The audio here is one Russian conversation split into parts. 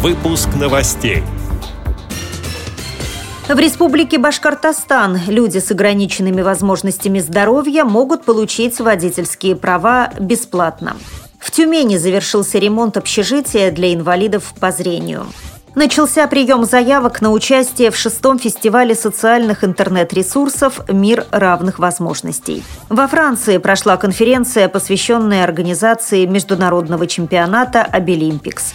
Выпуск новостей. В Республике Башкортостан люди с ограниченными возможностями здоровья могут получить водительские права бесплатно. В Тюмени завершился ремонт общежития для инвалидов по зрению. Начался прием заявок на участие в шестом фестивале социальных интернет-ресурсов «Мир равных возможностей». Во Франции прошла конференция, посвященная организации международного чемпионата «Обилимпикс».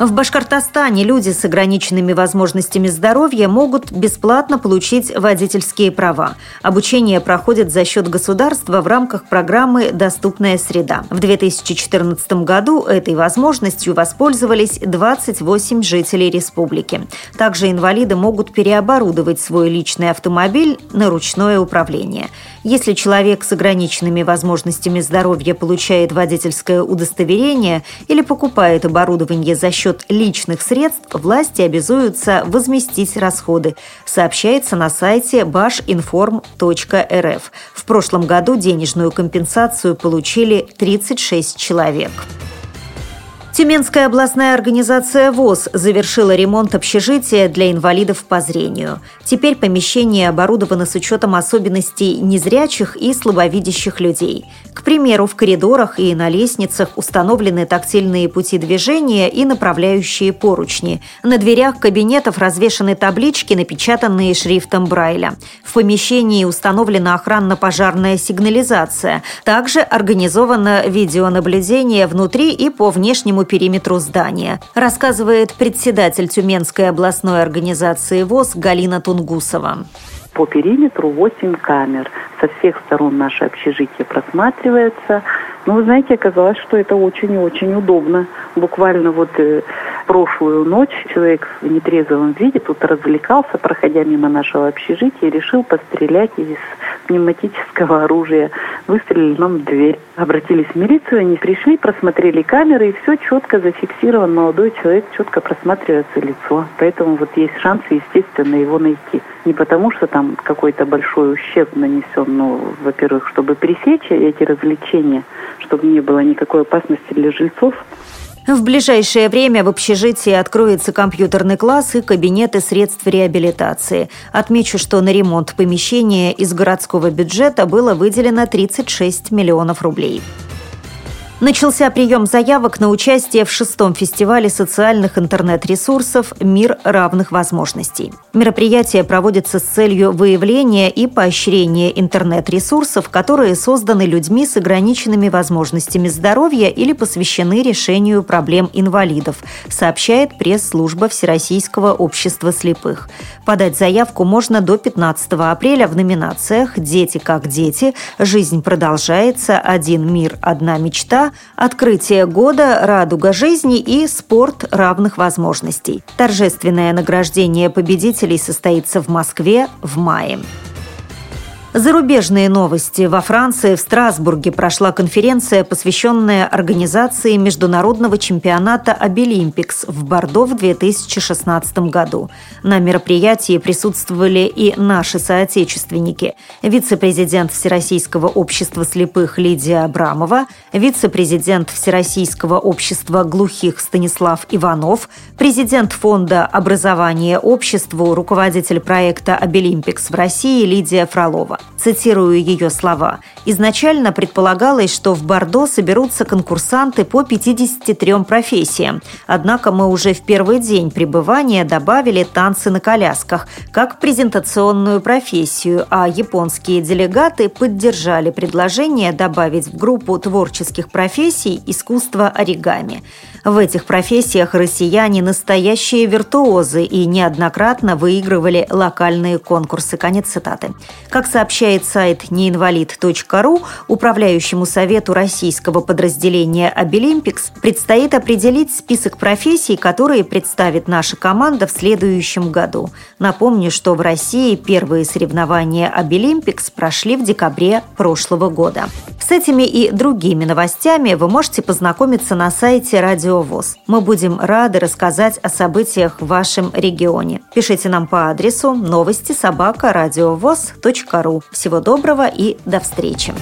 В Башкортостане люди с ограниченными возможностями здоровья могут бесплатно получить водительские права. Обучение проходит за счет государства в рамках программы «Доступная среда». В 2014 году этой возможностью воспользовались 28 жителей республики. Также инвалиды могут переоборудовать свой личный автомобиль на ручное управление. Если человек с ограниченными возможностями здоровья получает водительское удостоверение или покупает оборудование за счет счет личных средств власти обязуются возместить расходы, сообщается на сайте bashinform.rf. В прошлом году денежную компенсацию получили 36 человек. Тюменская областная организация ВОЗ завершила ремонт общежития для инвалидов по зрению. Теперь помещение оборудовано с учетом особенностей незрячих и слабовидящих людей. К примеру, в коридорах и на лестницах установлены тактильные пути движения и направляющие поручни. На дверях кабинетов развешаны таблички, напечатанные шрифтом Брайля. В помещении установлена охранно-пожарная сигнализация. Также организовано видеонаблюдение внутри и по внешнему периметру здания, рассказывает председатель Тюменской областной организации ВОЗ Галина Тунгусова. По периметру 8 камер. Со всех сторон наше общежитие просматривается. Ну, вы знаете, оказалось, что это очень и очень удобно. Буквально вот э, прошлую ночь человек в нетрезвом виде тут развлекался, проходя мимо нашего общежития, решил пострелять из пневматического оружия. Выстрелили нам в дверь. Обратились в милицию, они пришли, просмотрели камеры, и все четко зафиксирован. Молодой человек, четко просматривается лицо. Поэтому вот есть шанс, естественно, его найти. Не потому, что там какой-то большой ущерб нанесен, но, во-первых, чтобы пресечь эти развлечения, чтобы не было никакой опасности для жильцов, в ближайшее время в общежитии откроется компьютерный класс и кабинеты средств реабилитации. Отмечу, что на ремонт помещения из городского бюджета было выделено 36 миллионов рублей. Начался прием заявок на участие в шестом фестивале социальных интернет-ресурсов «Мир равных возможностей». Мероприятие проводится с целью выявления и поощрения интернет-ресурсов, которые созданы людьми с ограниченными возможностями здоровья или посвящены решению проблем инвалидов, сообщает пресс-служба Всероссийского общества слепых. Подать заявку можно до 15 апреля в номинациях «Дети как дети», «Жизнь продолжается», «Один мир, одна мечта», открытие года, радуга жизни и спорт равных возможностей. Торжественное награждение победителей состоится в Москве в мае. Зарубежные новости. Во Франции, в Страсбурге прошла конференция, посвященная организации международного чемпионата «Обилимпикс» в Бордо в 2016 году. На мероприятии присутствовали и наши соотечественники. Вице-президент Всероссийского общества слепых Лидия Абрамова, вице-президент Всероссийского общества глухих Станислав Иванов, президент фонда образования обществу, руководитель проекта «Обилимпикс» в России Лидия Фролова. Цитирую ее слова. «Изначально предполагалось, что в Бордо соберутся конкурсанты по 53 профессиям. Однако мы уже в первый день пребывания добавили танцы на колясках, как презентационную профессию, а японские делегаты поддержали предложение добавить в группу творческих профессий искусство оригами. В этих профессиях россияне настоящие виртуозы и неоднократно выигрывали локальные конкурсы. Конец цитаты. Как сообщает сайт неинвалид.ру, управляющему совету российского подразделения «Обилимпикс» предстоит определить список профессий, которые представит наша команда в следующем году. Напомню, что в России первые соревнования «Обилимпикс» прошли в декабре прошлого года. С этими и другими новостями вы можете познакомиться на сайте Радио ВОЗ. Мы будем рады рассказать о событиях в вашем регионе. Пишите нам по адресу новости собака ру. Всего доброго и до встречи!